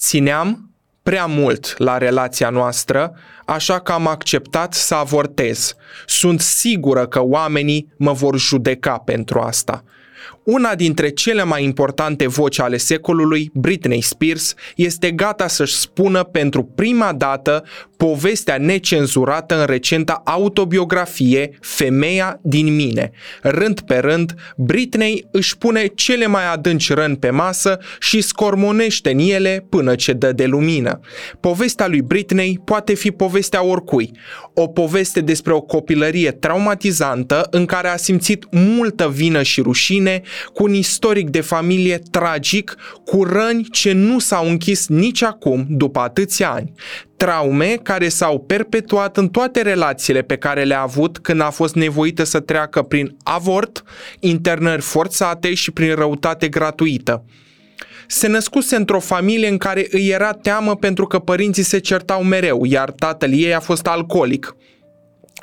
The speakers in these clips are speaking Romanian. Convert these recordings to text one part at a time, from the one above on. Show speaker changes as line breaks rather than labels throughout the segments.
Țineam prea mult la relația noastră, așa că am acceptat să avortez. Sunt sigură că oamenii mă vor judeca pentru asta. Una dintre cele mai importante voci ale secolului, Britney Spears, este gata să-și spună pentru prima dată povestea necenzurată în recenta autobiografie Femeia din mine. Rând pe rând, Britney își pune cele mai adânci răni pe masă și scormonește în ele până ce dă de lumină. Povestea lui Britney poate fi povestea oricui. O poveste despre o copilărie traumatizantă în care a simțit multă vină și rușine, cu un istoric de familie tragic, cu răni ce nu s-au închis nici acum, după atâția ani. Traume care s-au perpetuat în toate relațiile pe care le-a avut când a fost nevoită să treacă prin avort, internări forțate și prin răutate gratuită se născuse într-o familie în care îi era teamă pentru că părinții se certau mereu, iar tatăl ei a fost alcoolic.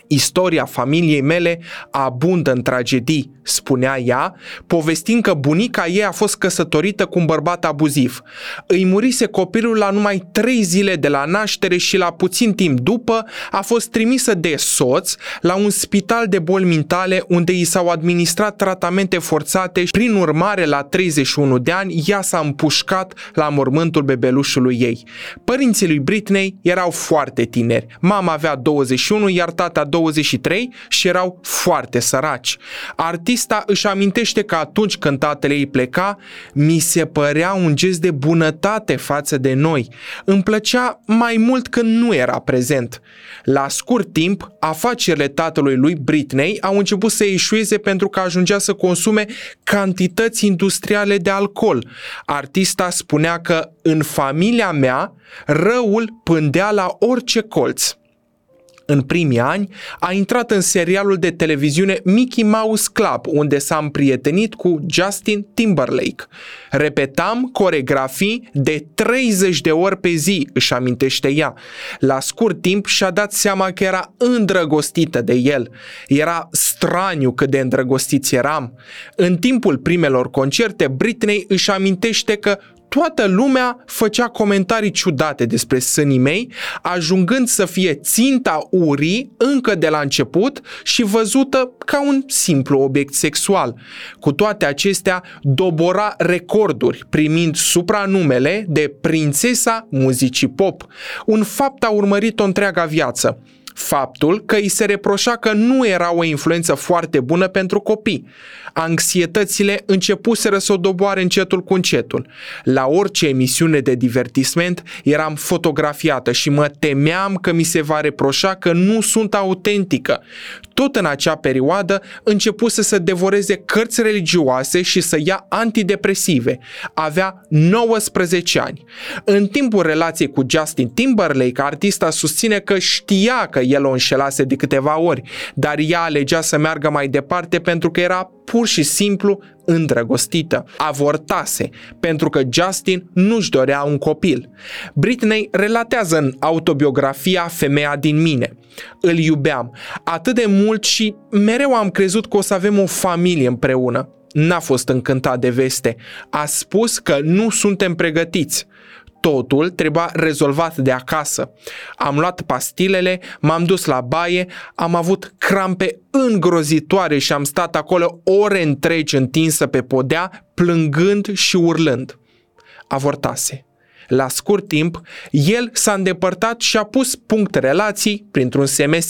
Istoria familiei mele abundă în tragedii, spunea ea, povestind că bunica ei a fost căsătorită cu un bărbat abuziv. Îi murise copilul la numai trei zile de la naștere și la puțin timp după a fost trimisă de soț la un spital de boli mentale unde i s-au administrat tratamente forțate și prin urmare la 31 de ani ea s-a împușcat la mormântul bebelușului ei. Părinții lui Britney erau foarte tineri. Mama avea 21, iar tata 23 și erau foarte săraci. Artista își amintește că atunci când tatăl ei pleca, mi se părea un gest de bunătate față de noi. Îmi plăcea mai mult când nu era prezent. La scurt timp, afacerile tatălui lui Britney au început să ieșueze pentru că ajungea să consume cantități industriale de alcool. Artista spunea că în familia mea răul pândea la orice colț în primii ani, a intrat în serialul de televiziune Mickey Mouse Club, unde s-a împrietenit cu Justin Timberlake. Repetam coregrafii de 30 de ori pe zi, își amintește ea. La scurt timp și-a dat seama că era îndrăgostită de el. Era straniu cât de îndrăgostiți eram. În timpul primelor concerte, Britney își amintește că toată lumea făcea comentarii ciudate despre sânii mei, ajungând să fie ținta urii încă de la început și văzută ca un simplu obiect sexual. Cu toate acestea, dobora recorduri, primind supranumele de prințesa muzicii pop. Un fapt a urmărit-o întreaga viață faptul că îi se reproșa că nu era o influență foarte bună pentru copii. Anxietățile începuseră să o doboare încetul cu încetul. La orice emisiune de divertisment eram fotografiată și mă temeam că mi se va reproșa că nu sunt autentică. Tot în acea perioadă începuse să devoreze cărți religioase și să ia antidepresive. Avea 19 ani. În timpul relației cu Justin Timberlake, artista susține că știa că el o înșelase de câteva ori, dar ea alegea să meargă mai departe pentru că era pur și simplu îndrăgostită. Avortase, pentru că Justin nu-și dorea un copil. Britney relatează în autobiografia Femeia din mine. Îl iubeam atât de mult și mereu am crezut că o să avem o familie împreună. N-a fost încântat de veste. A spus că nu suntem pregătiți totul trebuia rezolvat de acasă. Am luat pastilele, m-am dus la baie, am avut crampe îngrozitoare și am stat acolo ore întregi întinsă pe podea, plângând și urlând. Avortase. La scurt timp, el s-a îndepărtat și a pus punct relații printr-un SMS.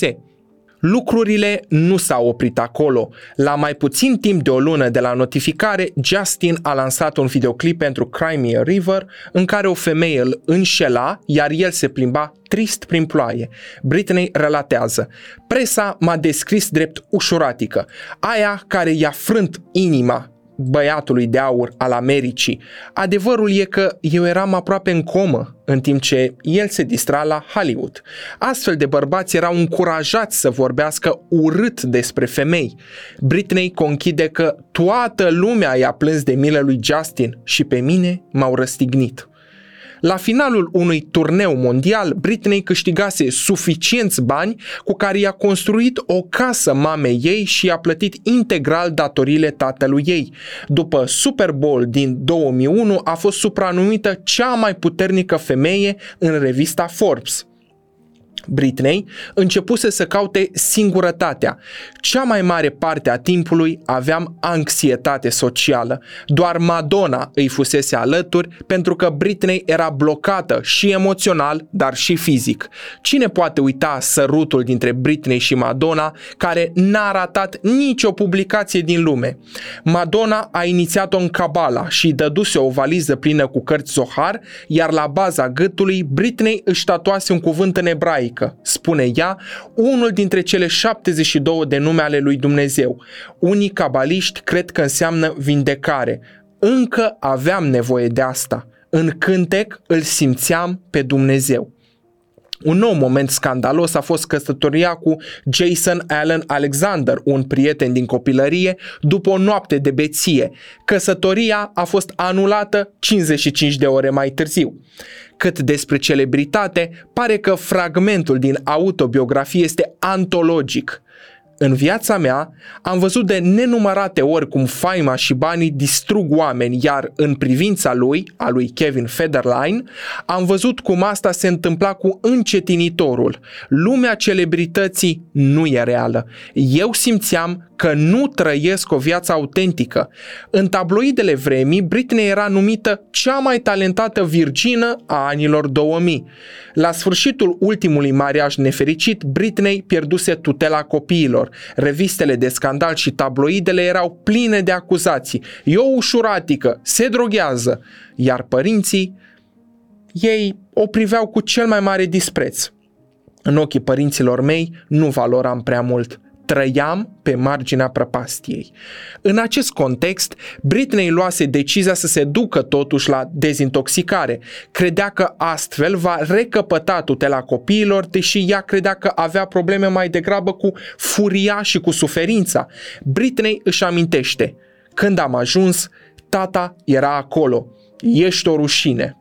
Lucrurile nu s-au oprit acolo. La mai puțin timp de o lună de la notificare, Justin a lansat un videoclip pentru Crimea River în care o femeie îl înșela, iar el se plimba trist prin ploaie. Britney relatează. Presa m-a descris drept ușuratică, aia care i-a frânt inima băiatului de aur al Americii. Adevărul e că eu eram aproape în comă în timp ce el se distra la Hollywood. Astfel de bărbați erau încurajați să vorbească urât despre femei. Britney conchide că toată lumea i-a plâns de milă lui Justin și pe mine m-au răstignit. La finalul unui turneu mondial, Britney câștigase suficienți bani cu care i-a construit o casă mamei ei și i-a plătit integral datoriile tatălui ei. După Super Bowl din 2001 a fost supranumită cea mai puternică femeie în revista Forbes. Britney începuse să caute singurătatea. Cea mai mare parte a timpului aveam anxietate socială. Doar Madonna îi fusese alături pentru că Britney era blocată și emoțional, dar și fizic. Cine poate uita sărutul dintre Britney și Madonna, care n-a ratat nicio publicație din lume? Madonna a inițiat-o în Kabbalah și dăduse o valiză plină cu cărți Zohar, iar la baza gâtului Britney își tatuase un cuvânt în ebraic adică, spune ea, unul dintre cele 72 de nume ale lui Dumnezeu. Unii cabaliști cred că înseamnă vindecare. Încă aveam nevoie de asta. În cântec îl simțeam pe Dumnezeu. Un nou moment scandalos a fost căsătoria cu Jason Allen Alexander, un prieten din copilărie, după o noapte de beție. Căsătoria a fost anulată 55 de ore mai târziu. Cât despre celebritate, pare că fragmentul din autobiografie este antologic. În viața mea am văzut de nenumărate ori cum faima și banii distrug oameni, iar în privința lui, a lui Kevin Federline, am văzut cum asta se întâmpla cu încetinitorul. Lumea celebrității nu e reală. Eu simțeam că nu trăiesc o viață autentică. În tabloidele vremii, Britney era numită cea mai talentată virgină a anilor 2000. La sfârșitul ultimului mariaj nefericit, Britney pierduse tutela copiilor. Revistele de scandal și tabloidele erau pline de acuzații. E o ușuratică, se droghează. Iar părinții, ei o priveau cu cel mai mare dispreț. În ochii părinților mei nu valoram prea mult trăiam pe marginea prăpastiei. În acest context, Britney luase decizia să se ducă totuși la dezintoxicare. Credea că astfel va recăpăta tutela copiilor, deși ea credea că avea probleme mai degrabă cu furia și cu suferința. Britney își amintește, când am ajuns, tata era acolo. Ești o rușine.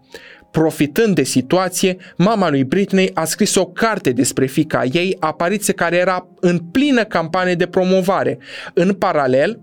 Profitând de situație, mama lui Britney a scris o carte despre fica ei, apariție care era în plină campanie de promovare. În paralel,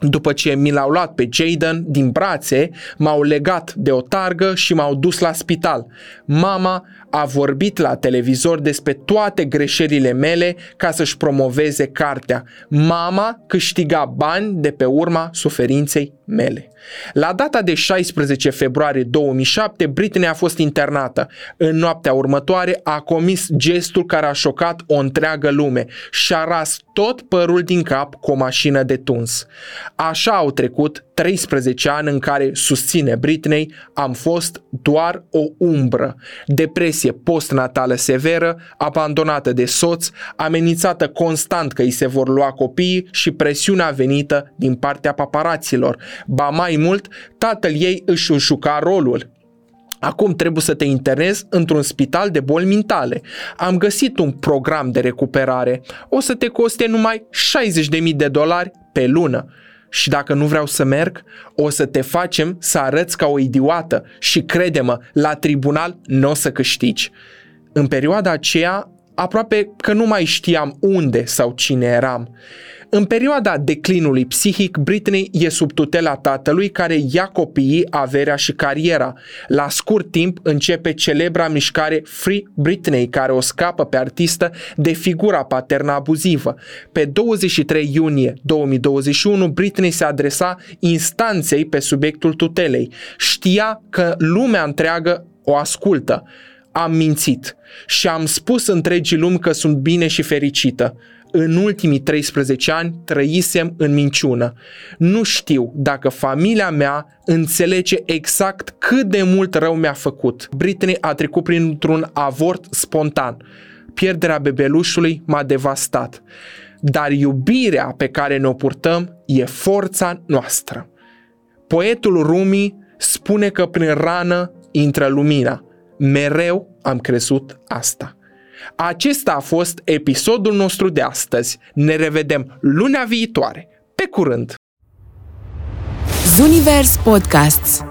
după ce mi l-au luat pe Jaden din brațe, m-au legat de o targă și m-au dus la spital. Mama a vorbit la televizor despre toate greșelile mele ca să-și promoveze cartea. Mama câștiga bani de pe urma suferinței mele. La data de 16 februarie 2007, Britney a fost internată. În noaptea următoare a comis gestul care a șocat o întreagă lume și a ras tot părul din cap cu o mașină de tuns. Așa au trecut 13 ani în care, susține Britney, am fost doar o umbră. Depresie postnatală severă, abandonată de soț, amenințată constant că îi se vor lua copiii și presiunea venită din partea paparaților. Ba mai mult, tatăl ei își juca rolul. Acum trebuie să te internezi într-un spital de boli mentale. Am găsit un program de recuperare. O să te coste numai 60.000 de dolari pe lună și dacă nu vreau să merg, o să te facem să arăți ca o idiotă și crede-mă, la tribunal nu o să câștigi. În perioada aceea, aproape că nu mai știam unde sau cine eram. În perioada declinului psihic, Britney e sub tutela tatălui care ia copiii, averea și cariera. La scurt timp începe celebra mișcare Free Britney, care o scapă pe artistă de figura paternă abuzivă. Pe 23 iunie 2021, Britney se adresa instanței pe subiectul tutelei. Știa că lumea întreagă o ascultă. Am mințit și am spus întregii lumi că sunt bine și fericită în ultimii 13 ani trăisem în minciună. Nu știu dacă familia mea înțelege exact cât de mult rău mi-a făcut. Britney a trecut printr-un avort spontan. Pierderea bebelușului m-a devastat. Dar iubirea pe care ne-o purtăm e forța noastră. Poetul Rumi spune că prin rană intră lumina. Mereu am crezut asta. Acesta a fost episodul nostru de astăzi. Ne revedem lunea viitoare. Pe curând!
Zunivers Podcasts